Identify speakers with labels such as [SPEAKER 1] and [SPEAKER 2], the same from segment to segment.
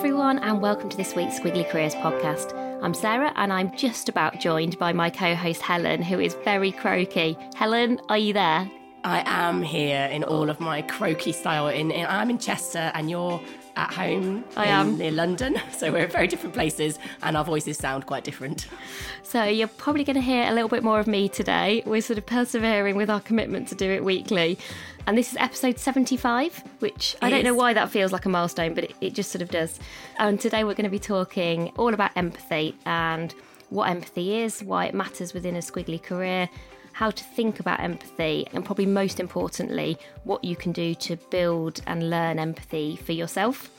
[SPEAKER 1] Everyone, and welcome to this week's Squiggly Careers podcast. I'm Sarah, and I'm just about joined by my co host Helen, who is very croaky. Helen, are you there?
[SPEAKER 2] I am here in all of my croaky style. In, in I'm in Chester, and you're at home.
[SPEAKER 1] I
[SPEAKER 2] in-
[SPEAKER 1] am.
[SPEAKER 2] near London, so we're at very different places, and our voices sound quite different.
[SPEAKER 1] So, you're probably going to hear a little bit more of me today. We're sort of persevering with our commitment to do it weekly. And this is episode 75, which I don't know why that feels like a milestone, but it, it just sort of does. And today we're going to be talking all about empathy and what empathy is, why it matters within a squiggly career, how to think about empathy, and probably most importantly, what you can do to build and learn empathy for yourself.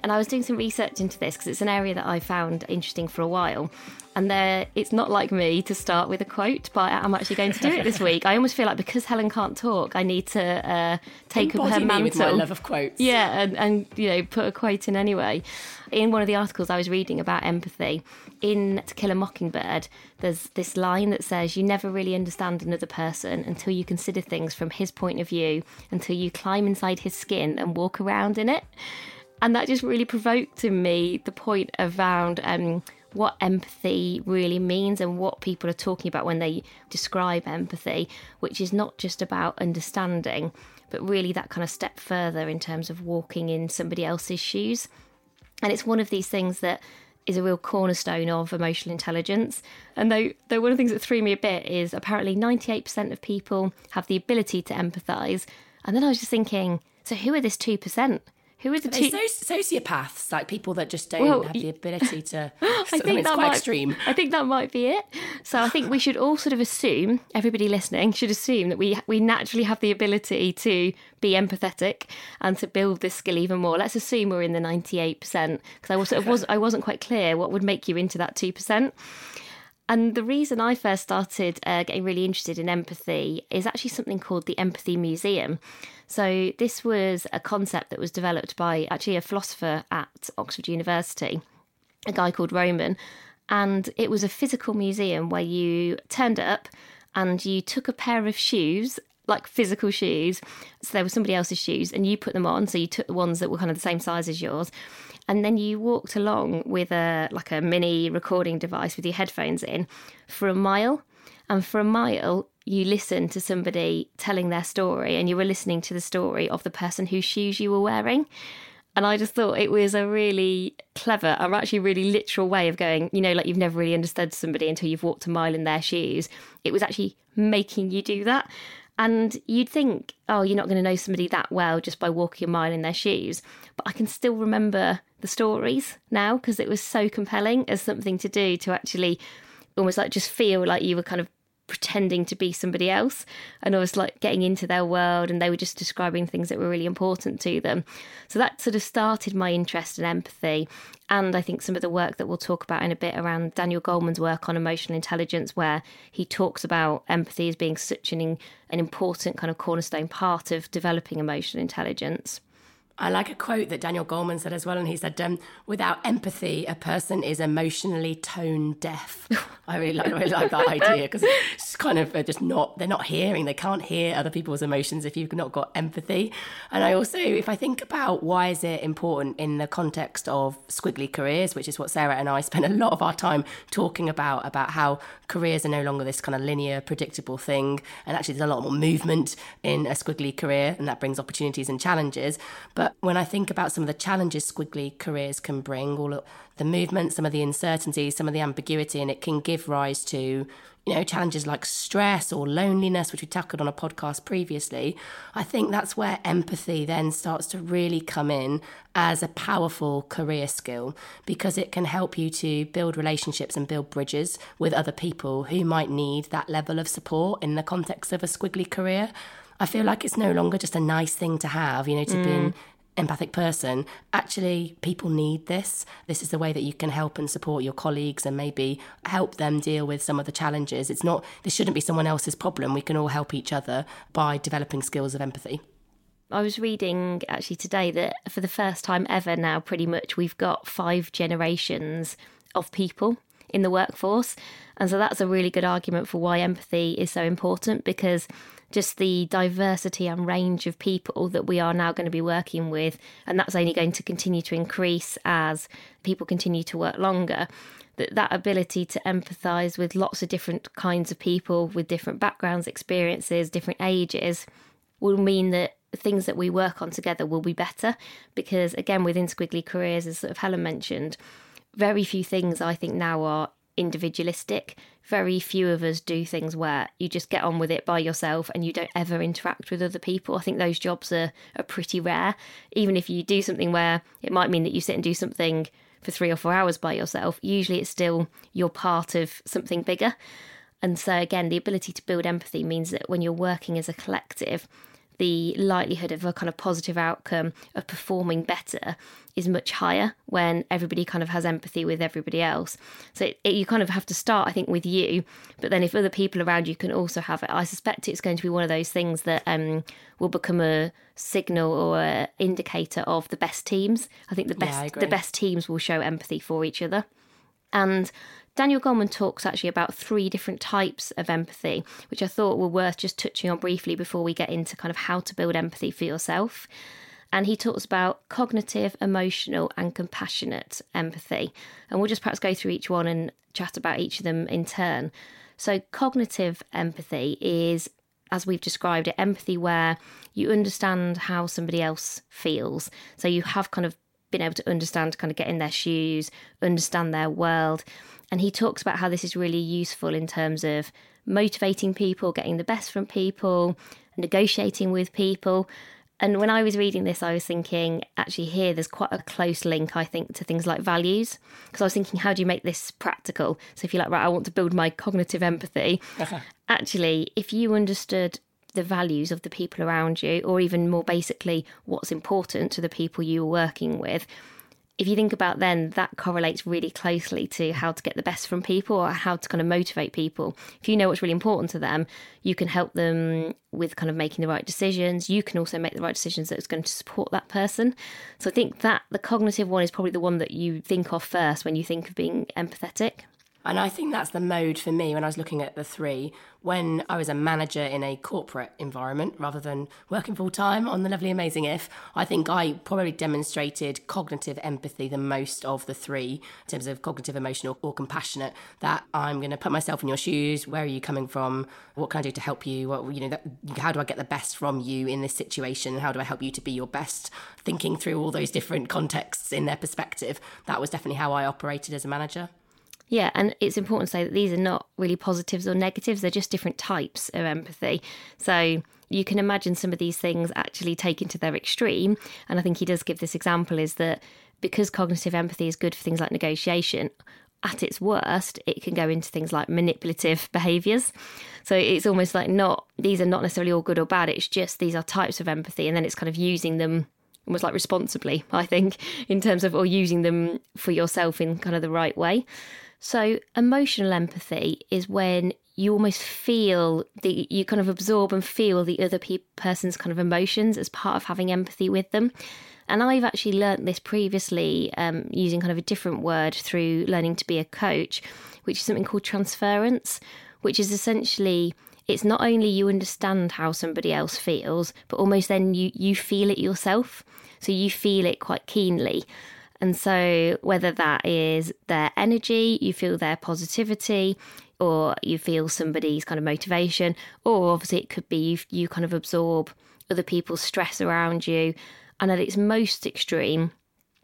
[SPEAKER 1] And I was doing some research into this because it's an area that I found interesting for a while. And there, it's not like me to start with a quote, but I'm actually going to do it this week. I almost feel like because Helen can't talk, I need to uh, take up her mantle.
[SPEAKER 2] with my love of quotes.
[SPEAKER 1] Yeah, and, and you know, put a quote in anyway. In one of the articles I was reading about empathy, in To Kill a Mockingbird, there's this line that says, You never really understand another person until you consider things from his point of view, until you climb inside his skin and walk around in it. And that just really provoked in me the point around um, what empathy really means and what people are talking about when they describe empathy, which is not just about understanding, but really that kind of step further in terms of walking in somebody else's shoes. And it's one of these things that is a real cornerstone of emotional intelligence. And though, though one of the things that threw me a bit is apparently 98% of people have the ability to empathise. And then I was just thinking, so who are this 2%? Who are the two?
[SPEAKER 2] so, sociopaths, like people that just don't
[SPEAKER 1] Well,
[SPEAKER 2] have the ability to.
[SPEAKER 1] I think that
[SPEAKER 2] quite
[SPEAKER 1] might,
[SPEAKER 2] extreme.
[SPEAKER 1] I think that might be it. So I think we should all sort of assume, everybody listening should assume that we we naturally have the ability to be empathetic and to build this skill even more. Let's assume we're in the ninety eight percent because I was, sort of was I wasn't quite clear what would make you into that two percent. And the reason I first started uh, getting really interested in empathy is actually something called the Empathy Museum. So, this was a concept that was developed by actually a philosopher at Oxford University, a guy called Roman. And it was a physical museum where you turned up and you took a pair of shoes, like physical shoes. So, there were somebody else's shoes, and you put them on. So, you took the ones that were kind of the same size as yours and then you walked along with a like a mini recording device with your headphones in for a mile and for a mile you listened to somebody telling their story and you were listening to the story of the person whose shoes you were wearing and I just thought it was a really clever, or actually really literal way of going, you know, like you've never really understood somebody until you've walked a mile in their shoes. It was actually making you do that. And you'd think, oh, you're not going to know somebody that well just by walking a mile in their shoes. But I can still remember the stories now because it was so compelling as something to do to actually almost like just feel like you were kind of pretending to be somebody else and I was like getting into their world and they were just describing things that were really important to them. So that sort of started my interest in empathy and I think some of the work that we'll talk about in a bit around Daniel Goleman's work on emotional intelligence where he talks about empathy as being such an an important kind of cornerstone part of developing emotional intelligence.
[SPEAKER 2] I like a quote that Daniel Goleman said as well, and he said, um, "Without empathy, a person is emotionally tone deaf." I really like, really like that idea because it's kind of just not—they're not hearing, they can't hear other people's emotions if you've not got empathy. And I also, if I think about why is it important in the context of squiggly careers, which is what Sarah and I spend a lot of our time talking about, about how careers are no longer this kind of linear, predictable thing, and actually there's a lot more movement in a squiggly career, and that brings opportunities and challenges, but when I think about some of the challenges squiggly careers can bring, all the movement, some of the uncertainty, some of the ambiguity, and it can give rise to you know, challenges like stress or loneliness, which we tackled on a podcast previously, I think that's where empathy then starts to really come in as a powerful career skill because it can help you to build relationships and build bridges with other people who might need that level of support in the context of a squiggly career. I feel like it's no longer just a nice thing to have, you know, to mm. be empathic person, actually, people need this. This is the way that you can help and support your colleagues and maybe help them deal with some of the challenges. It's not, this shouldn't be someone else's problem. We can all help each other by developing skills of empathy.
[SPEAKER 1] I was reading actually today that for the first time ever now, pretty much, we've got five generations of people in the workforce. And so that's a really good argument for why empathy is so important because just the diversity and range of people that we are now going to be working with, and that's only going to continue to increase as people continue to work longer. That that ability to empathise with lots of different kinds of people with different backgrounds, experiences, different ages will mean that things that we work on together will be better because again within squiggly careers as sort of Helen mentioned very few things I think now are individualistic. Very few of us do things where you just get on with it by yourself and you don't ever interact with other people. I think those jobs are, are pretty rare. Even if you do something where it might mean that you sit and do something for three or four hours by yourself, usually it's still you're part of something bigger. And so, again, the ability to build empathy means that when you're working as a collective, the likelihood of a kind of positive outcome of performing better is much higher when everybody kind of has empathy with everybody else. So it, it, you kind of have to start, I think, with you, but then if other people around you can also have it, I suspect it's going to be one of those things that um, will become a signal or an indicator of the best teams. I think the best yeah, the best teams will show empathy for each other. And Daniel Goleman talks actually about three different types of empathy, which I thought were worth just touching on briefly before we get into kind of how to build empathy for yourself. And he talks about cognitive, emotional, and compassionate empathy. And we'll just perhaps go through each one and chat about each of them in turn. So, cognitive empathy is, as we've described it, empathy where you understand how somebody else feels. So, you have kind of been able to understand, kind of get in their shoes, understand their world. And he talks about how this is really useful in terms of motivating people, getting the best from people, negotiating with people. And when I was reading this, I was thinking, actually, here there's quite a close link, I think, to things like values. Because I was thinking, how do you make this practical? So if you're like, right, I want to build my cognitive empathy, uh-huh. actually, if you understood the values of the people around you, or even more basically, what's important to the people you are working with, if you think about then, that correlates really closely to how to get the best from people or how to kind of motivate people. If you know what's really important to them, you can help them with kind of making the right decisions. You can also make the right decisions that's going to support that person. So I think that the cognitive one is probably the one that you think of first when you think of being empathetic.
[SPEAKER 2] And I think that's the mode for me when I was looking at the three. When I was a manager in a corporate environment rather than working full time on the lovely amazing if, I think I probably demonstrated cognitive empathy the most of the three in terms of cognitive, emotional, or compassionate. That I'm going to put myself in your shoes. Where are you coming from? What can I do to help you? What, you know, that, how do I get the best from you in this situation? How do I help you to be your best? Thinking through all those different contexts in their perspective. That was definitely how I operated as a manager.
[SPEAKER 1] Yeah, and it's important to say that these are not really positives or negatives, they're just different types of empathy. So you can imagine some of these things actually taken to their extreme. And I think he does give this example is that because cognitive empathy is good for things like negotiation, at its worst, it can go into things like manipulative behaviors. So it's almost like not, these are not necessarily all good or bad, it's just these are types of empathy, and then it's kind of using them almost like responsibly, I think, in terms of or using them for yourself in kind of the right way. So, emotional empathy is when you almost feel the you kind of absorb and feel the other pe- person's kind of emotions as part of having empathy with them. And I've actually learnt this previously um, using kind of a different word through learning to be a coach, which is something called transference, which is essentially it's not only you understand how somebody else feels, but almost then you you feel it yourself. So you feel it quite keenly. And so, whether that is their energy, you feel their positivity, or you feel somebody's kind of motivation, or obviously it could be you, you kind of absorb other people's stress around you. And at its most extreme,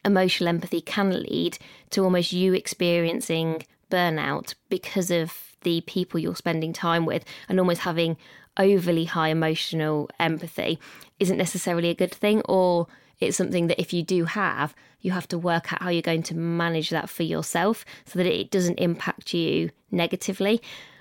[SPEAKER 1] emotional empathy can lead to almost you experiencing burnout because of the people you're spending time with and almost having overly high emotional empathy isn't necessarily a good thing or it's something that if you do have you have to work out how you're going to manage that for yourself so that it doesn't impact you negatively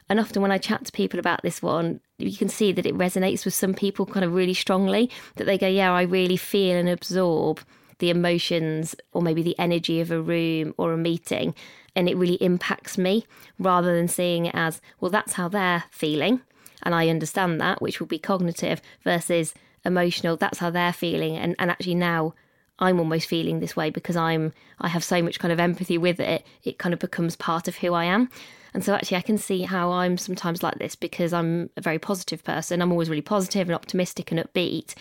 [SPEAKER 1] and often when I chat to people about this one, you can see that it resonates with some people kind of really strongly, that they go, Yeah, I really feel and absorb the emotions or maybe the energy of a room or a meeting. And it really impacts me rather than seeing it as, well, that's how they're feeling. And I understand that, which will be cognitive versus emotional. That's how they're feeling. And, and actually now I'm almost feeling this way because I'm I have so much kind of empathy with it. It kind of becomes part of who I am. And so actually I can see how I'm sometimes like this because I'm a very positive person. I'm always really positive and optimistic and upbeat.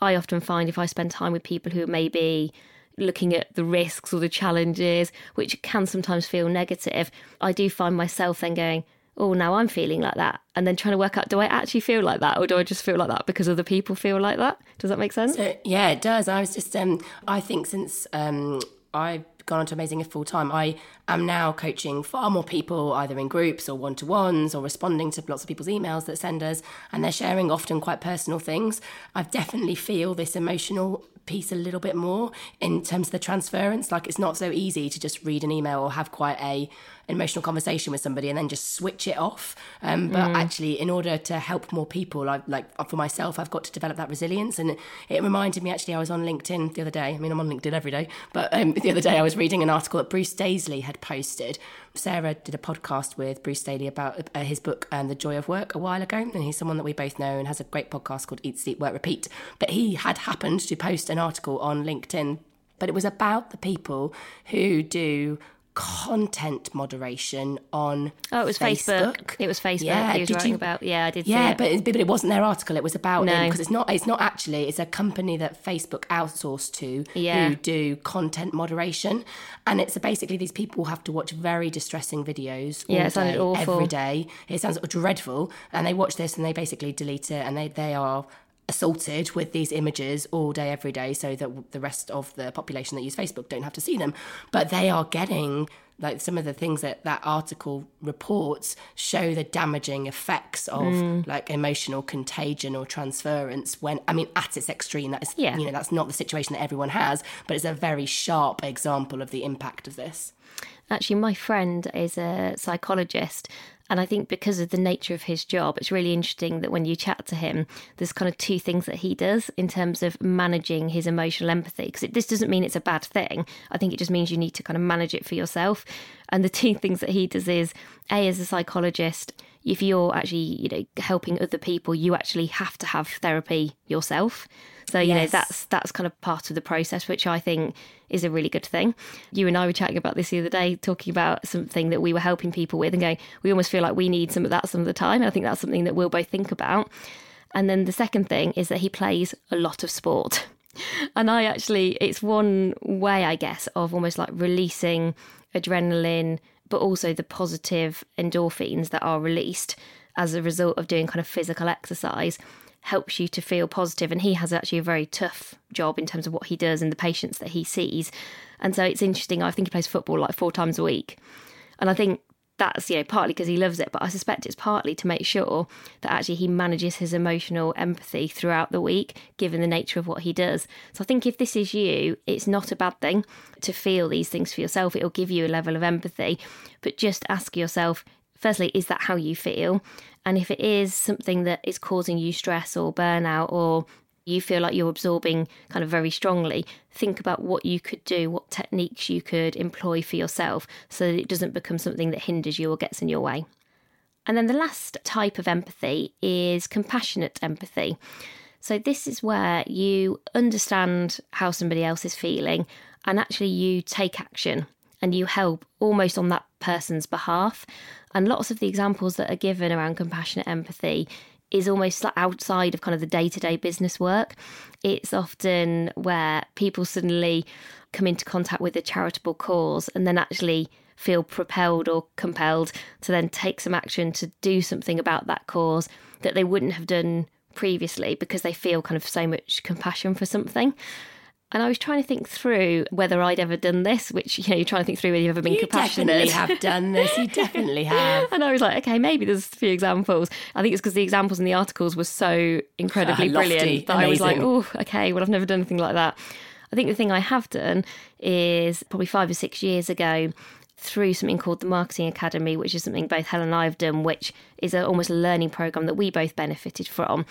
[SPEAKER 1] I often find if I spend time with people who may be looking at the risks or the challenges, which can sometimes feel negative, I do find myself then going, oh, now I'm feeling like that. And then trying to work out, do I actually feel like that or do I just feel like that because other people feel like that? Does that make sense?
[SPEAKER 2] So, yeah, it does. I was just, um, I think since um, I've gone on to Amazing If full time, I am now coaching far more people, either in groups or one to ones, or responding to lots of people's emails that send us, and they're sharing often quite personal things. I definitely feel this emotional piece a little bit more in terms of the transference. Like it's not so easy to just read an email or have quite a emotional conversation with somebody and then just switch it off. Um, but mm. actually, in order to help more people, I like for myself, I've got to develop that resilience. And it reminded me actually, I was on LinkedIn the other day. I mean, I'm on LinkedIn every day, but um, the other day I was reading an article that Bruce Daisley had posted. Sarah did a podcast with Bruce Daisley about uh, his book um, The Joy of Work a while ago, and he's someone that we both know and has a great podcast called Eat, Sleep, Work, Repeat. But he had happened to post an article on LinkedIn, but it was about the people who do content moderation on
[SPEAKER 1] oh it was facebook, facebook. it was facebook yeah was writing you, about. Yeah i did
[SPEAKER 2] yeah but it, but it wasn't their article. It was about no. because it's not it's not actually it's a company that facebook outsourced to yeah. who do content moderation. And it's basically these people have to watch very distressing videos yeah it sounded day, awful. every day. It sounds dreadful. And they watch this and they basically delete it and they they are assaulted with these images all day, every day, so that the rest of the population that use Facebook don't have to see them. But they are getting like some of the things that that article reports show the damaging effects of mm. like emotional contagion or transference when i mean at its extreme that is yeah. you know that's not the situation that everyone has but it's a very sharp example of the impact of this
[SPEAKER 1] actually my friend is a psychologist and I think because of the nature of his job, it's really interesting that when you chat to him, there's kind of two things that he does in terms of managing his emotional empathy. Because this doesn't mean it's a bad thing. I think it just means you need to kind of manage it for yourself. And the two things that he does is A, as a psychologist, if you're actually, you know, helping other people, you actually have to have therapy yourself. So you yes. know that's that's kind of part of the process, which I think is a really good thing. You and I were chatting about this the other day, talking about something that we were helping people with, and going, we almost feel like we need some of that some of the time. And I think that's something that we'll both think about. And then the second thing is that he plays a lot of sport. And I actually, it's one way, I guess, of almost like releasing adrenaline, but also the positive endorphins that are released as a result of doing kind of physical exercise helps you to feel positive. And he has actually a very tough job in terms of what he does and the patients that he sees. And so it's interesting. I think he plays football like four times a week. And I think that's you know partly because he loves it but i suspect it's partly to make sure that actually he manages his emotional empathy throughout the week given the nature of what he does. So i think if this is you it's not a bad thing to feel these things for yourself. It'll give you a level of empathy. But just ask yourself firstly is that how you feel? And if it is something that is causing you stress or burnout or you feel like you're absorbing kind of very strongly, think about what you could do, what techniques you could employ for yourself so that it doesn't become something that hinders you or gets in your way. And then the last type of empathy is compassionate empathy. So, this is where you understand how somebody else is feeling and actually you take action and you help almost on that person's behalf. And lots of the examples that are given around compassionate empathy is almost outside of kind of the day to day business work. It's often where people suddenly come into contact with a charitable cause and then actually feel propelled or compelled to then take some action to do something about that cause that they wouldn't have done previously because they feel kind of so much compassion for something. And I was trying to think through whether I'd ever done this, which, you know, you're trying to think through whether you've ever been
[SPEAKER 2] you
[SPEAKER 1] compassionate.
[SPEAKER 2] You definitely have done this. You definitely have.
[SPEAKER 1] and I was like, okay, maybe there's a few examples. I think it's because the examples in the articles were so incredibly
[SPEAKER 2] Uh, lofty,
[SPEAKER 1] brilliant that I was like, oh, okay, well, I've never done anything like that. I think the thing I have done is probably five or six years ago through something called the Marketing Academy, which is something both Helen and I have done, which is a, almost a learning program that we both benefited from.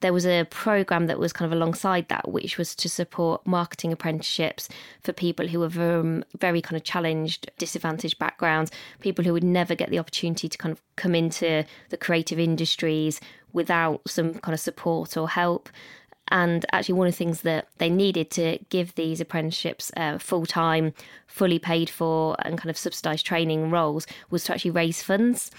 [SPEAKER 1] There was a program that was kind of alongside that, which was to support marketing apprenticeships for people who were from very kind of challenged, disadvantaged backgrounds, people who would never get the opportunity to kind of come into the creative industries without some kind of support or help. And actually, one of the things that they needed to give these apprenticeships uh, full time, fully paid for, and kind of subsidised training roles was to actually raise funds.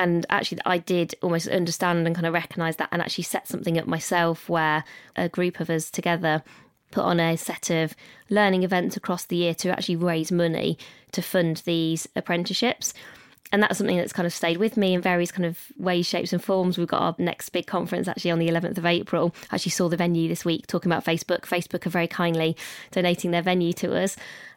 [SPEAKER 1] And actually, I did almost understand and kind of recognise that and actually set something up myself where a group of us together put on a set of learning events across the year to actually raise money to fund these apprenticeships and that's something that's kind of stayed with me in various kind of ways, shapes, and forms. We've got our next big conference actually on the 11th of April. I actually saw the venue this week talking about Facebook. Facebook are very kindly donating their venue to us.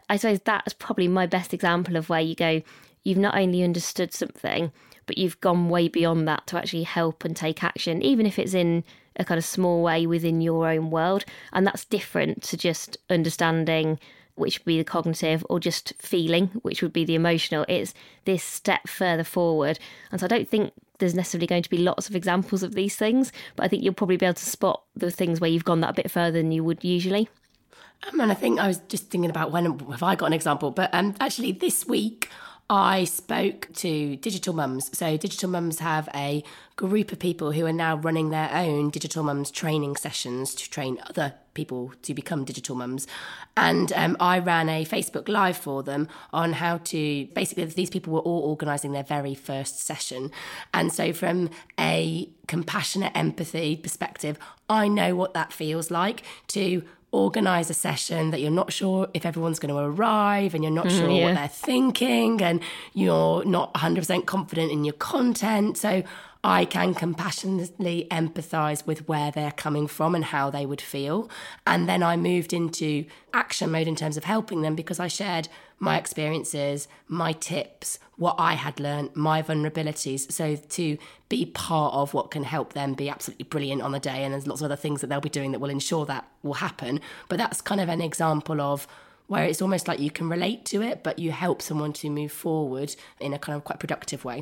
[SPEAKER 1] I suppose that's probably my best example of where you go, you've not only understood something, but you've gone way beyond that to actually help and take action, even if it's in a kind of small way within your own world. And that's different to just understanding which would be the cognitive, or just feeling, which would be the emotional. It's this step further forward. And so I don't think there's necessarily going to be lots of examples of these things, but I think you'll probably be able to spot the things where you've gone that a bit further than you would usually.
[SPEAKER 2] And I think I was just thinking about when have I got an example, but um, actually this week I spoke to digital mums. So digital mums have a group of people who are now running their own digital mums training sessions to train other people to become digital mums. And um, I ran a Facebook Live for them on how to basically, these people were all organising their very first session. And so, from a compassionate empathy perspective, I know what that feels like to organize a session that you're not sure if everyone's going to arrive and you're not mm, sure
[SPEAKER 1] yeah.
[SPEAKER 2] what they're thinking and you're not 100% confident in your content. So I can compassionately empathize with where they're coming from and how they would feel. And then I moved into action mode in terms of helping them because I shared my experiences, my tips, what I had learned, my vulnerabilities. So to be part of what can help them be absolutely brilliant on the day. And there's lots of other things that they'll be doing that will ensure that will happen. But that's kind of an example of where it's almost like you can relate to it, but you help someone to move forward in a kind of quite productive way.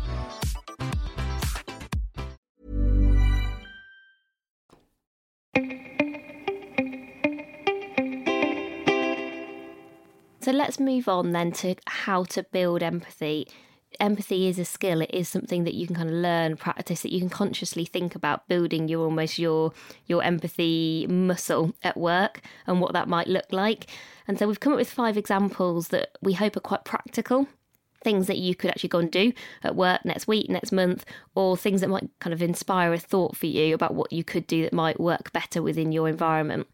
[SPEAKER 1] So let's move on then to how to build empathy. Empathy is a skill. It is something that you can kind of learn, practice, that you can consciously think about building your almost your your empathy muscle at work and what that might look like. And so we've come up with five examples that we hope are quite practical things that you could actually go and do at work next week, next month, or things that might kind of inspire a thought for you about what you could do that might work better within your environment.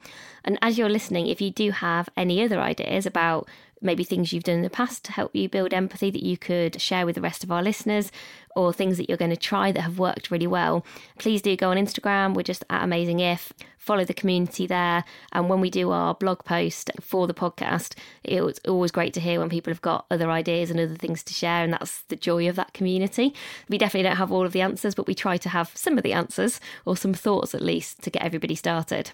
[SPEAKER 1] And as you're listening, if you do have any other ideas about maybe things you've done in the past to help you build empathy that you could share with the rest of our listeners, or things that you're going to try that have worked really well, please do go on Instagram. We're just at Amazing If. Follow the community there. And when we do our blog post for the podcast, it's always great to hear when people have got other ideas and other things to share. And that's the joy of that community. We definitely don't have all of the answers, but we try to have some of the answers or some thoughts at least to get everybody started.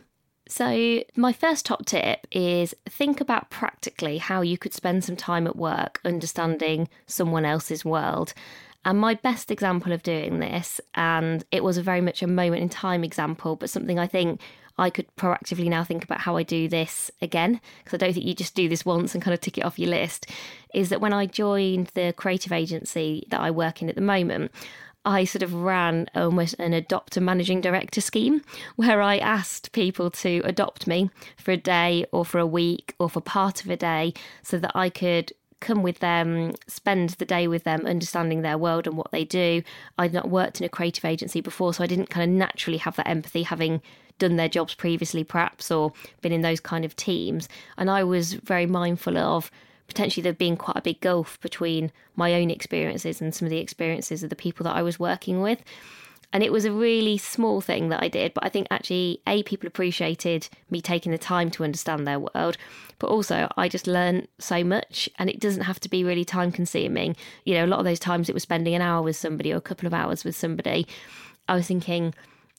[SPEAKER 1] So, my first top tip is think about practically how you could spend some time at work understanding someone else's world. And my best example of doing this, and it was a very much a moment in time example, but something I think I could proactively now think about how I do this again, because I don't think you just do this once and kind of tick it off your list, is that when I joined the creative agency that I work in at the moment, I sort of ran almost an adopt a managing director scheme where I asked people to adopt me for a day or for a week or for part of a day so that I could come with them, spend the day with them, understanding their world and what they do. I'd not worked in a creative agency before, so I didn't kind of naturally have that empathy, having done their jobs previously, perhaps, or been in those kind of teams. And I was very mindful of potentially there being quite a big gulf between my own experiences and some of the experiences of the people that I was working with. And it was a really small thing that I did, but I think actually, A, people appreciated me taking the time to understand their world, but also I just learned so much and it doesn't have to be really time consuming. You know, a lot of those times it was spending an hour with somebody or a couple of hours with somebody. I was thinking,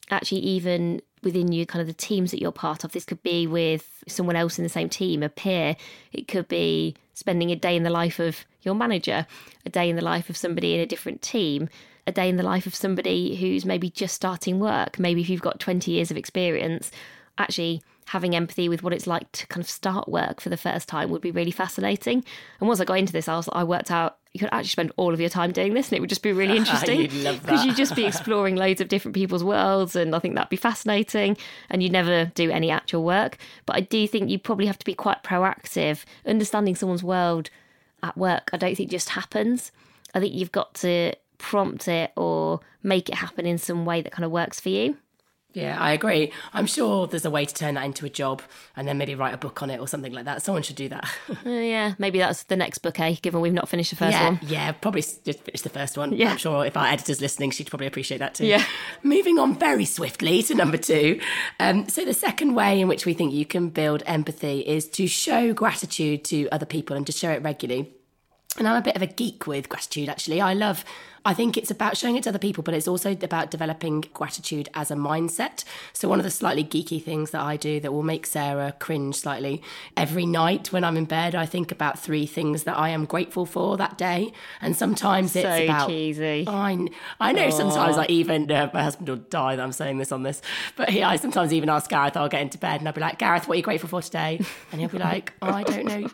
[SPEAKER 1] actually, even within you, kind of the teams that you're part of, this could be with someone else in the same team, a peer, it could be spending a day in the life of your manager, a day in the life of somebody in a different team, a day in the life of somebody who's maybe just starting work. Maybe if you've got 20 years of experience, actually having empathy with what it's like to kind of start work for the first time would be really fascinating. And once I got into this, I was I worked out you could actually spend all of your time doing this and it would just be really interesting because you'd just be exploring loads of different people's worlds and I think that'd be fascinating and you'd never do any actual work. But I do think you probably have to be quite proactive. Understanding someone's world at work, I don't think just happens. I think you've got to prompt it or make it happen in some way that kind of works for you.
[SPEAKER 2] Yeah, I agree. I'm sure there's a way to turn that into a job and then maybe write a book on it or something like that. Someone should do that.
[SPEAKER 1] uh, yeah, maybe that's the next book, eh? Given we've not finished the first
[SPEAKER 2] yeah,
[SPEAKER 1] one.
[SPEAKER 2] Yeah, probably just finish the first one.
[SPEAKER 1] Yeah.
[SPEAKER 2] I'm sure if our editor's listening, she'd probably appreciate that too.
[SPEAKER 1] Yeah.
[SPEAKER 2] Moving on very swiftly to number two. Um, so, the second way in which we think you can build empathy is to show gratitude to other people and to show it regularly. And I'm a bit of a geek with gratitude, actually. I love I think it's about showing it to other people, but it's also about developing gratitude as a mindset. So, one of the slightly geeky things that I do that will make Sarah cringe slightly every night when I'm in bed, I think about three things that I am grateful for that day. And sometimes it's
[SPEAKER 1] so
[SPEAKER 2] about.
[SPEAKER 1] cheesy.
[SPEAKER 2] I, I know sometimes I even, uh, my husband will die that I'm saying this on this, but he, I sometimes even ask Gareth, I'll get into bed and I'll be like, Gareth, what are you grateful for today? And he'll be like, oh, I don't know.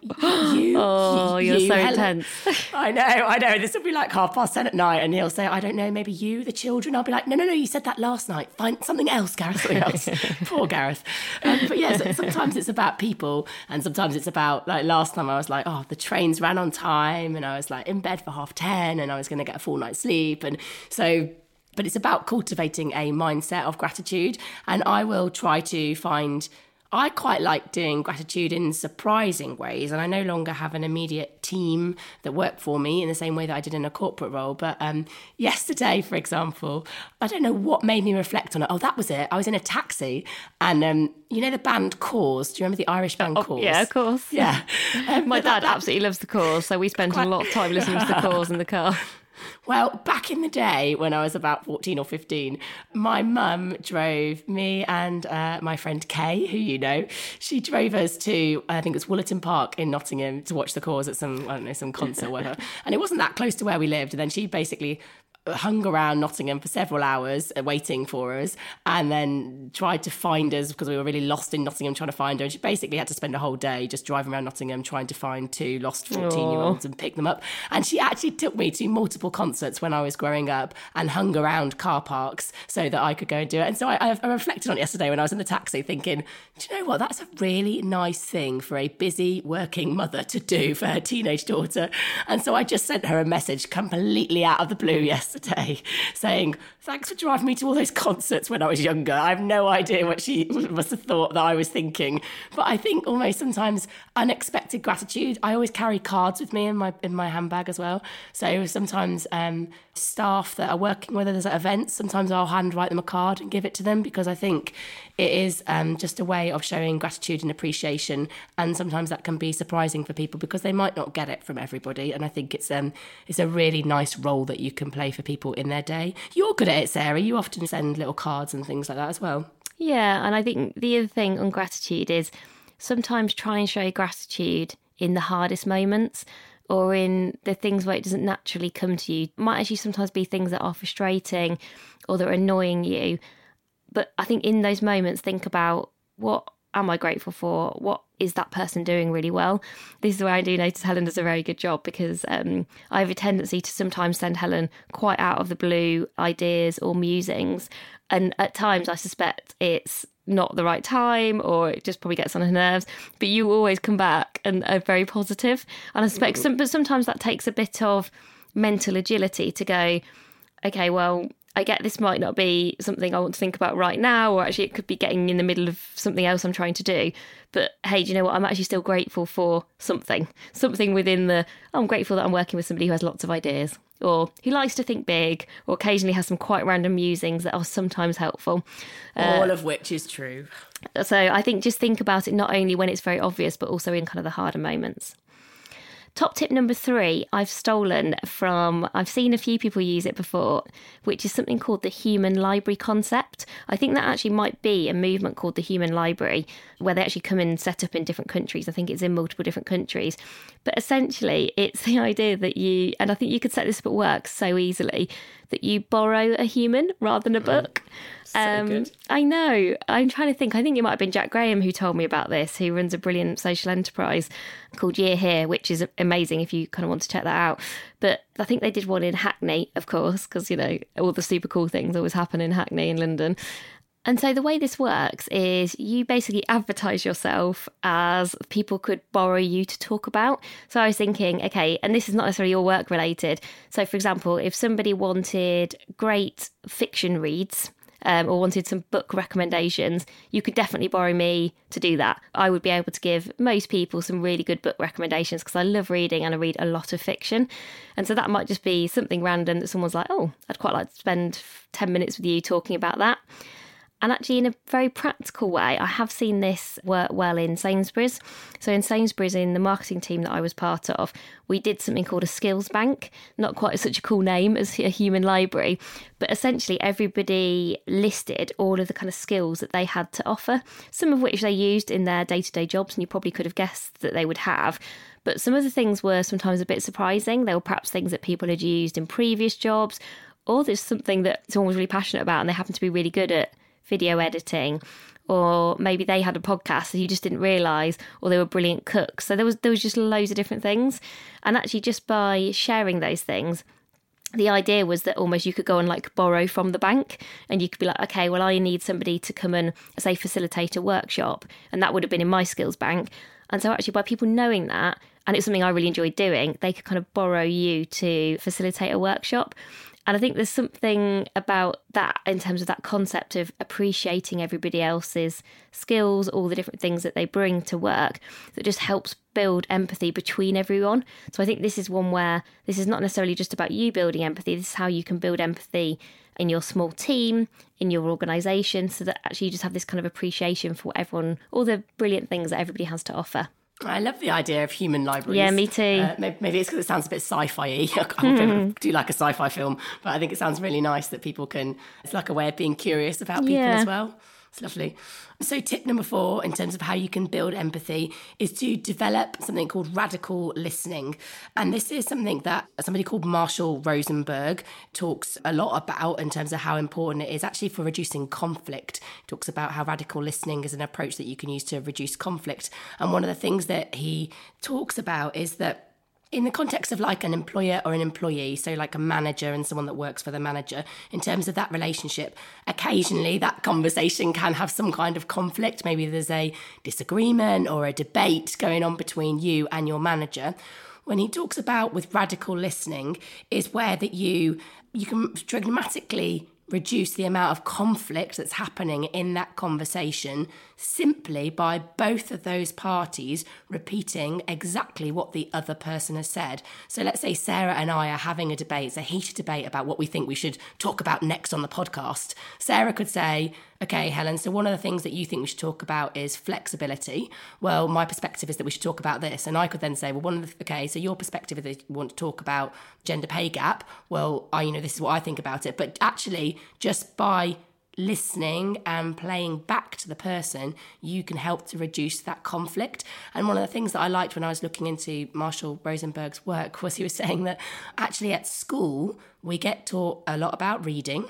[SPEAKER 2] You.
[SPEAKER 1] Oh,
[SPEAKER 2] you,
[SPEAKER 1] you're so
[SPEAKER 2] Helen."
[SPEAKER 1] intense.
[SPEAKER 2] I know, I know. This will be like half past 10 at night, and he'll say, I don't know, maybe you, the children. I'll be like, no, no, no, you said that last night. Find something else, Gareth, something else. Poor Gareth. Um, but yes, sometimes it's about people, and sometimes it's about, like last time I was like, oh, the trains ran on time, and I was like in bed for half 10, and I was going to get a full night's sleep. And so, but it's about cultivating a mindset of gratitude, and I will try to find. I quite like doing gratitude in surprising ways, and I no longer have an immediate team that work for me in the same way that I did in a corporate role. But um, yesterday, for example, I don't know what made me reflect on it. Oh, that was it. I was in a taxi, and um, you know the band Corrs. Do you remember the Irish band Corrs?
[SPEAKER 1] Oh, Yeah, of course.
[SPEAKER 2] Yeah. Um,
[SPEAKER 1] My
[SPEAKER 2] that-
[SPEAKER 1] dad absolutely loves the Corrs, so we spent a lot of time listening to the Corrs in the car.
[SPEAKER 2] Well, back in the day when I was about 14 or 15, my mum drove me and uh, my friend Kay, who you know, she drove us to, I think it was Wollaton Park in Nottingham to watch the Corrs at some, I don't know, some concert or whatever. And it wasn't that close to where we lived. And then she basically hung around Nottingham for several hours uh, waiting for us and then tried to find us because we were really lost in Nottingham trying to find her. And she basically had to spend a whole day just driving around Nottingham trying to find two lost 14 year olds and pick them up. And she actually took me to multiple concerts when I was growing up and hung around car parks so that I could go and do it. And so I, I reflected on it yesterday when I was in the taxi thinking, do you know what? That's a really nice thing for a busy working mother to do for her teenage daughter. And so I just sent her a message completely out of the blue yesterday yesterday saying, Thanks for driving me to all those concerts when I was younger. I have no idea what she must have thought that I was thinking. But I think almost sometimes unexpected gratitude. I always carry cards with me in my in my handbag as well. So sometimes um, staff that are working with us at events, sometimes I'll handwrite them a card and give it to them because I think it is um, just a way of showing gratitude and appreciation. And sometimes that can be surprising for people because they might not get it from everybody. And I think it's um it's a really nice role that you can play for people in their day. You're good at it, Sarah. You often send little cards and things like that as well.
[SPEAKER 1] Yeah, and I think the other thing on gratitude is sometimes try and show gratitude in the hardest moments or in the things where it doesn't naturally come to you. It might actually sometimes be things that are frustrating or that are annoying you. But I think in those moments, think about what am I grateful for? What is that person doing really well? This is where I do notice Helen does a very good job because um, I have a tendency to sometimes send Helen quite out of the blue ideas or musings. And at times, I suspect it's not the right time or it just probably gets on her nerves. But you always come back and are very positive. And I suspect, some, but sometimes that takes a bit of mental agility to go, okay, well, I get this might not be something I want to think about right now, or actually it could be getting in the middle of something else I'm trying to do. But hey, do you know what? I'm actually still grateful for something, something within the. I'm grateful that I'm working with somebody who has lots of ideas, or who likes to think big, or occasionally has some quite random musings that are sometimes helpful.
[SPEAKER 2] All uh, of which is true.
[SPEAKER 1] So I think just think about it not only when it's very obvious, but also in kind of the harder moments. Top tip number three, I've stolen from, I've seen a few people use it before, which is something called the human library concept. I think that actually might be a movement called the human library, where they actually come and set up in different countries. I think it's in multiple different countries. But essentially, it's the idea that you, and I think you could set this up at work so easily, that you borrow a human rather than a book.
[SPEAKER 2] So um, good.
[SPEAKER 1] I know. I'm trying to think. I think it might have been Jack Graham who told me about this, who runs a brilliant social enterprise called Year Here, which is amazing if you kind of want to check that out. But I think they did one in Hackney, of course, because, you know, all the super cool things always happen in Hackney in London. And so the way this works is you basically advertise yourself as people could borrow you to talk about. So I was thinking, okay, and this is not necessarily your work related. So for example, if somebody wanted great fiction reads, um, or wanted some book recommendations, you could definitely borrow me to do that. I would be able to give most people some really good book recommendations because I love reading and I read a lot of fiction. And so that might just be something random that someone's like, oh, I'd quite like to spend 10 minutes with you talking about that. And actually, in a very practical way, I have seen this work well in Sainsbury's. So, in Sainsbury's, in the marketing team that I was part of, we did something called a skills bank. Not quite such a cool name as a human library, but essentially, everybody listed all of the kind of skills that they had to offer, some of which they used in their day to day jobs, and you probably could have guessed that they would have. But some of the things were sometimes a bit surprising. They were perhaps things that people had used in previous jobs, or there's something that someone was really passionate about and they happen to be really good at video editing or maybe they had a podcast and you just didn't realize or they were brilliant cooks. So there was there was just loads of different things. And actually just by sharing those things the idea was that almost you could go and like borrow from the bank and you could be like okay well i need somebody to come and say facilitate a workshop and that would have been in my skills bank. And so actually by people knowing that and it's something i really enjoyed doing they could kind of borrow you to facilitate a workshop and I think there's something about that in terms of that concept of appreciating everybody else's skills, all the different things that they bring to work, that just helps build empathy between everyone. So I think this is one where this is not necessarily just about you building empathy, this is how you can build empathy in your small team, in your organisation, so that actually you just have this kind of appreciation for everyone, all the brilliant things that everybody has to offer.
[SPEAKER 2] I love the idea of human libraries.
[SPEAKER 1] Yeah, me too. Uh,
[SPEAKER 2] maybe, maybe, it's because it sounds a bit sci-fi I mm. do like a sci-fi film, but I think it sounds really nice that people can. It's like a way of being curious about people yeah. as well. It's lovely. So, tip number four, in terms of how you can build empathy, is to develop something called radical listening. And this is something that somebody called Marshall Rosenberg talks a lot about in terms of how important it is actually for reducing conflict. He talks about how radical listening is an approach that you can use to reduce conflict. And one of the things that he talks about is that in the context of like an employer or an employee, so like a manager and someone that works for the manager, in terms of that relationship, occasionally that conversation can have some kind of conflict. Maybe there's a disagreement or a debate going on between you and your manager. When he talks about with radical listening, is where that you you can dramatically reduce the amount of conflict that's happening in that conversation simply by both of those parties repeating exactly what the other person has said. So let's say Sarah and I are having a debate, it's a heated debate about what we think we should talk about next on the podcast. Sarah could say, Okay, Helen, so one of the things that you think we should talk about is flexibility. Well, my perspective is that we should talk about this. And I could then say, well, one of the, okay, so your perspective is that you want to talk about gender pay gap. Well, I, you know, this is what I think about it. But actually, just by listening and playing back to the person, you can help to reduce that conflict. And one of the things that I liked when I was looking into Marshall Rosenberg's work was he was saying that actually at school, we get taught a lot about reading,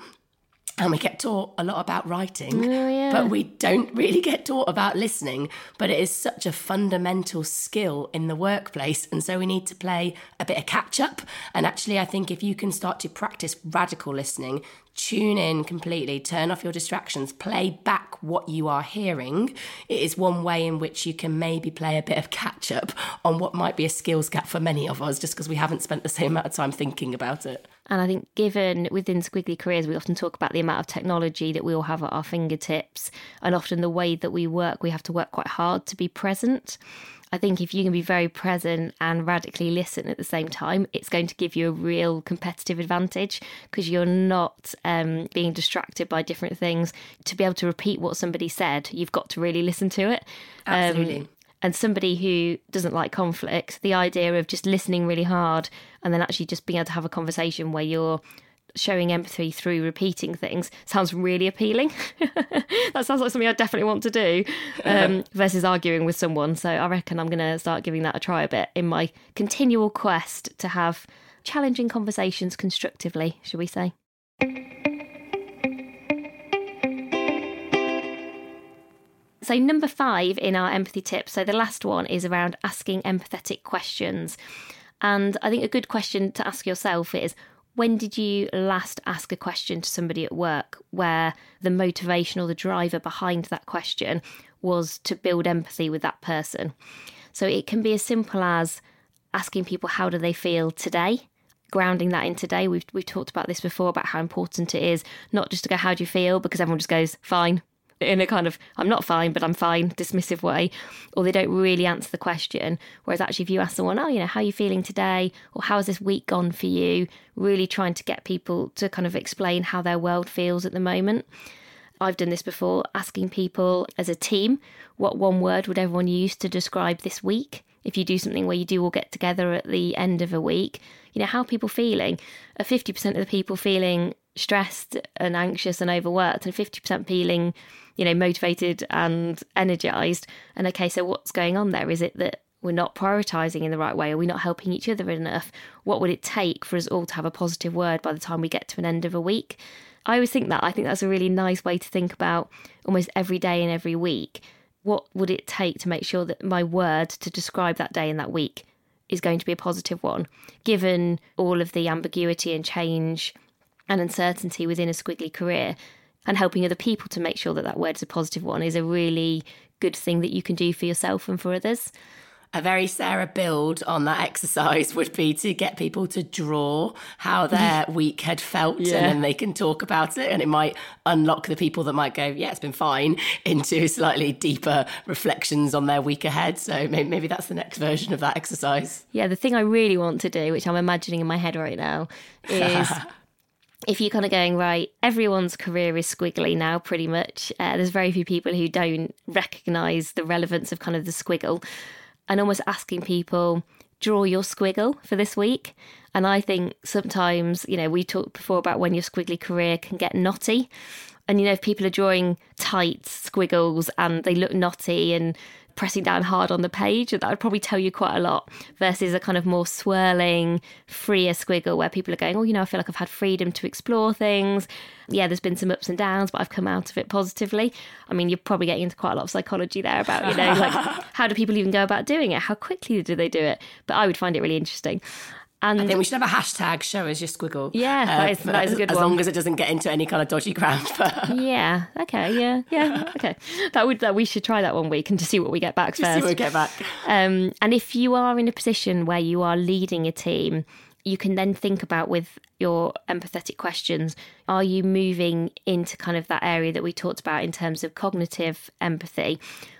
[SPEAKER 2] and we get taught a lot about writing,
[SPEAKER 1] Oh, yeah.
[SPEAKER 2] but we don't really get taught about listening. But it is such a fundamental skill in the workplace. And so we need to play a bit of catch up. And actually, I think if you can start to practice radical listening, tune in completely, turn off your distractions, play back what you are hearing, it is one way in which you can maybe play a bit of catch up on what might be a skills gap for many of us just because we haven't spent the same amount of time thinking about it.
[SPEAKER 1] And I think, given within squiggly careers, we often talk about the amount of technology that we all have at our fingertips, and often the way that we work, we have to work quite hard to be present. I think if you can be very present and radically listen at the same time, it's going to give you a real competitive advantage because you're not um, being distracted by different things. To be able to repeat what somebody said, you've got to really listen to it. Um,
[SPEAKER 2] Absolutely.
[SPEAKER 1] And somebody who doesn't like conflict, the idea of just listening really hard and then actually just being able to have a conversation where you're showing empathy through repeating things sounds really appealing. that sounds like something I definitely want to do um, versus arguing with someone. So I reckon I'm going to start giving that a try a bit in my continual quest to have challenging conversations constructively, shall we say. So, number five in our empathy tips. So, the last one is around asking empathetic questions. And I think a good question to ask yourself is when did you last ask a question to somebody at work where the motivation or the driver behind that question was to build empathy with that person? So, it can be as simple as asking people how do they feel today grounding that in today we've we've talked about this before about how important it is not just to go how do you feel because everyone just goes fine in a kind of I'm not fine, but I'm fine, dismissive way, or they don't really answer the question. Whereas actually, if you ask someone, oh, you know, how are you feeling today, or how has this week gone for you, really trying to get people to kind of explain how their world feels at the moment. I've done this before, asking people as a team, what one word would everyone use to describe this week? If you do something where you do all get together at the end of a week, you know, how people feeling? Are 50% of the people feeling stressed and anxious and overworked, and 50% feeling, you know, motivated and energized? And okay, so what's going on there? Is it that we're not prioritizing in the right way? Are we not helping each other enough? What would it take for us all to have a positive word by the time we get to an end of a week? I always think that. I think that's a really nice way to think about almost every day and every week. What would it take to make sure that my word to describe that day and that week is going to be a positive one, given all of the ambiguity and change and uncertainty within a squiggly career? And helping other people to make sure that that word is a positive one is a really good thing that you can do for yourself and for others.
[SPEAKER 2] a very Sarah build on that exercise would be to get people to draw how their week had felt and then they can talk about it and it might unlock the people that might go yeah it's been fine into slightly deeper reflections on their week ahead so maybe, maybe that's the next version of that exercise
[SPEAKER 1] Yeah, the thing I really want to do, which I'm imagining in my head right now, is if you're kind of going, right, everyone's career is squiggly now, pretty much. Uh, there's very few people who don't recognize the relevance of kind of the squiggle, and almost asking people, draw your squiggle for this week. And I think sometimes, you know, we talked before about when your squiggly career can get knotty. And you know, if people are drawing tight squiggles and they look knotty and pressing down hard on the page, that would probably tell you quite a lot versus a kind of more swirling, freer squiggle where people are going, Oh, you know, I feel like I've had freedom to explore things. Yeah, there's been some ups and downs, but I've come out of it positively. I mean, you're probably getting into quite a lot of psychology there about, you know, like how do people even go about doing it? How quickly do they do it? But I would find it really interesting. And
[SPEAKER 2] I think we should have a hashtag show us your squiggle.
[SPEAKER 1] Yeah, that is- that is a good
[SPEAKER 2] as
[SPEAKER 1] one.
[SPEAKER 2] long as it doesn't get into any kind of dodgy ground.
[SPEAKER 1] Yeah, okay, yeah, yeah, okay. That would that we should try that one week and to see what we get back
[SPEAKER 2] see
[SPEAKER 1] first.
[SPEAKER 2] we get back.
[SPEAKER 1] Um, and if you are in a position where you are leading a team, you can then think about with your empathetic questions are you moving into kind of that area that we talked about in terms of cognitive empathy,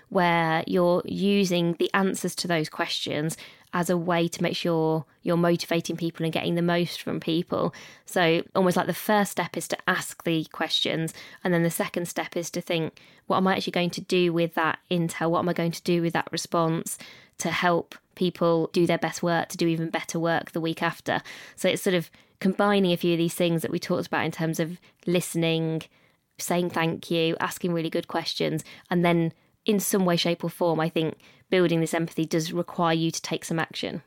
[SPEAKER 1] where you're using the answers to those questions as a way to make sure you're motivating people and getting the most from people. So, almost like the first step is to ask the questions, and then the second step is to think, what am I actually going to do with that intel? What am I going to do with that response to help people do their best work, to do even better work the week after? So, it's sort of combining a few of these things that we talked about in terms of listening, saying thank you, asking really good questions, and then in some way, shape, or form, I think building this empathy does require you to take some action.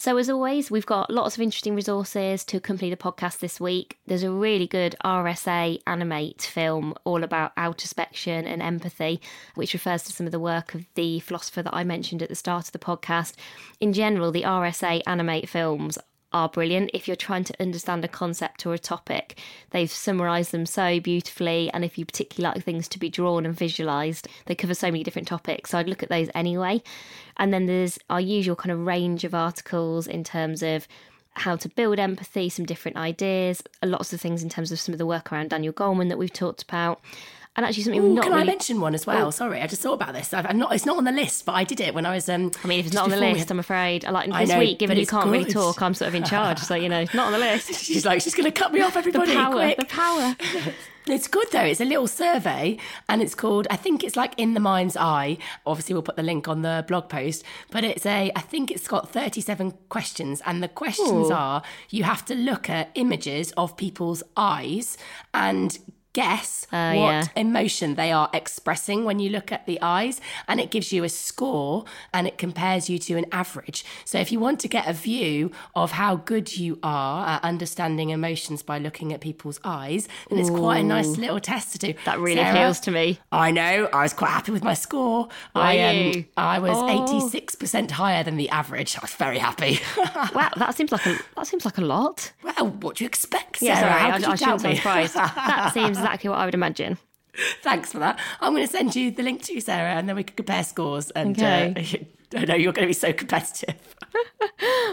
[SPEAKER 1] So, as always, we've got lots of interesting resources to accompany the podcast this week. There's a really good RSA Animate film all about outrospection and empathy, which refers to some of the work of the philosopher that I mentioned at the start of the podcast. In general, the RSA Animate films are brilliant if you're trying to understand a concept or a topic. They've summarised them so beautifully, and if you particularly like things to be drawn and visualised, they cover so many different topics. So I'd look at those anyway. And then there's our usual kind of range of articles in terms of how to build empathy, some different ideas, lots of things in terms of some of the work around Daniel Goleman that we've talked about. And actually, something
[SPEAKER 2] Ooh,
[SPEAKER 1] not
[SPEAKER 2] can
[SPEAKER 1] really.
[SPEAKER 2] I mention one as well? Sorry, I just thought about this. I've, I'm not. It's not on the list, but I did it when I was. Um,
[SPEAKER 1] I mean, if it's not on the list,
[SPEAKER 2] had-
[SPEAKER 1] I'm afraid. I like
[SPEAKER 2] I
[SPEAKER 1] this
[SPEAKER 2] know,
[SPEAKER 1] week, given you can't really talk, I'm sort of in charge. So you know, not on the list.
[SPEAKER 2] She's like, she's going to cut me off, Everybody, The
[SPEAKER 1] power,
[SPEAKER 2] quick.
[SPEAKER 1] the power.
[SPEAKER 2] It's good though. It's a little survey and it's called, I think it's like In the Mind's Eye. Obviously, we'll put the link on the blog post, but it's a, I think it's got 37 questions. And the questions
[SPEAKER 1] Ooh.
[SPEAKER 2] are you have to look at images of people's eyes and guess
[SPEAKER 1] Uh,
[SPEAKER 2] what
[SPEAKER 1] yeah.
[SPEAKER 2] emotion they are expressing when you look at the eyes and it gives you a score and it compares you to an average so if you want to get a view of how good you are at understanding emotions by looking at people's eyes then it's quite a nice little test to do
[SPEAKER 1] That really
[SPEAKER 2] Sarah,
[SPEAKER 1] appeals to me.
[SPEAKER 2] I know. I was quite happy with my score.
[SPEAKER 1] Were
[SPEAKER 2] I
[SPEAKER 1] you?
[SPEAKER 2] I was
[SPEAKER 1] Oh.
[SPEAKER 2] eighty six percent higher than the average. I was very happy.
[SPEAKER 1] Wow, that seems like a that seems like a lot.
[SPEAKER 2] well, what do you expect, Sarah?
[SPEAKER 1] Yeah, sorry,
[SPEAKER 2] How
[SPEAKER 1] I,
[SPEAKER 2] could
[SPEAKER 1] I
[SPEAKER 2] you
[SPEAKER 1] sound
[SPEAKER 2] me?
[SPEAKER 1] surprised. that seems exactly what I would imagine.
[SPEAKER 2] Thanks for that. I'm going to send you the link to you, Sarah, and then we can compare scores. And
[SPEAKER 1] Okay.
[SPEAKER 2] uh, I know you're going to be so competitive.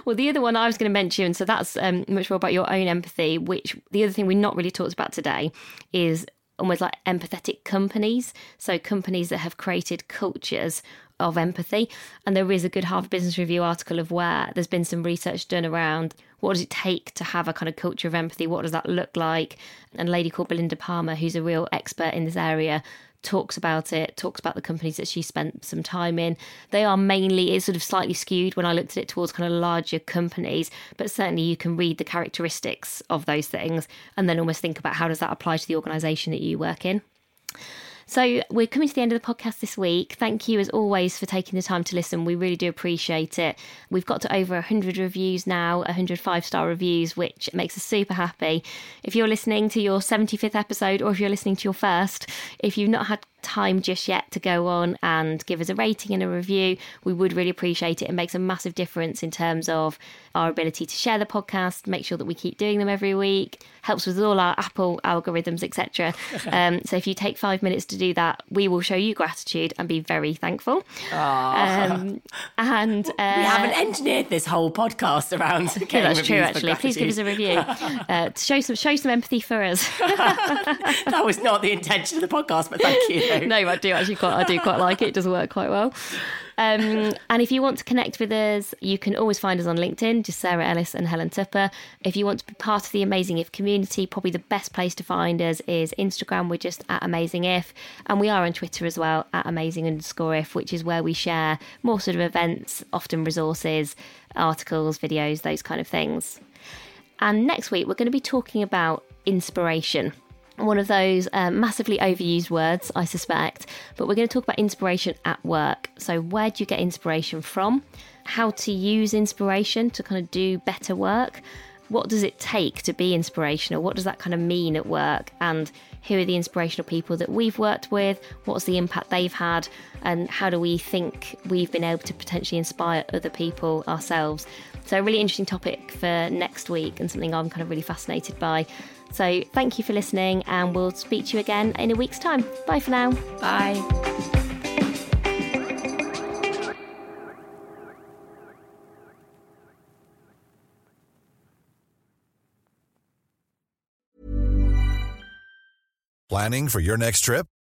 [SPEAKER 1] Well, the other one I was going to mention, and so that's um, much more about your own empathy, which the other thing we're not really talked about today is almost like empathetic companies. So, companies that have created cultures of empathy. And there is a good Harvard Business Review article of where there's been some research done around what does it take to have a kind of culture of empathy? What does that look like? And a lady called Belinda Parmar, who's a real expert in this area, talks about it, talks about the companies that she spent some time in. They are mainly, it's sort of slightly skewed when I looked at it towards kind of larger companies, but certainly you can read the characteristics of those things and then almost think about how does that apply to the organisation that you work in. So we're coming to the end of the podcast this week. Thank you as always for taking the time to listen. We really do appreciate it. We've got to over 100 reviews now, 100 five-star reviews, which makes us super happy. If you're listening to your 75th episode or if you're listening to your first, if you've not had time just yet to go on and give us a rating and a review, we would really appreciate it. It makes a massive difference in terms of our ability to share the podcast, make sure that we keep doing them every week, helps with all our Apple algorithms, etc. um, so if you take five minutes to do that, we will show you gratitude and be very thankful. Um, and uh,
[SPEAKER 2] we haven't engineered this whole podcast around.
[SPEAKER 1] yeah, that's true. Actually, please give us a review. Uh, to show some show some empathy for us.
[SPEAKER 2] that was not the intention of the podcast, but thank you.
[SPEAKER 1] no, I do actually quite. I do quite like it. It does work quite well. Um, and if you want to connect with us, you can always find us on LinkedIn, just Sarah Ellis and Helen Tupper. If you want to be part of the Amazing If community, probably the best place to find us is Instagram. We're just at Amazing If, and we are on Twitter as well at Amazing underscore If, which is where we share more sort of events, often resources, articles, videos, those kind of things. And next week, we're going to be talking about inspiration. One of those um, massively overused words, I suspect, but we're going to talk about inspiration at work. So, where do you get inspiration from? How to use inspiration to kind of do better work? What does it take to be inspirational? What does that kind of mean at work? And who are the inspirational people that we've worked with? What's the impact they've had? And how do we think we've been able to potentially inspire other people ourselves? So, a really interesting topic for next week and something I'm kind of really fascinated by. So, thank you for listening, and we'll speak to you again in a week's time. Bye for now.
[SPEAKER 2] Bye.
[SPEAKER 3] Planning for your next trip?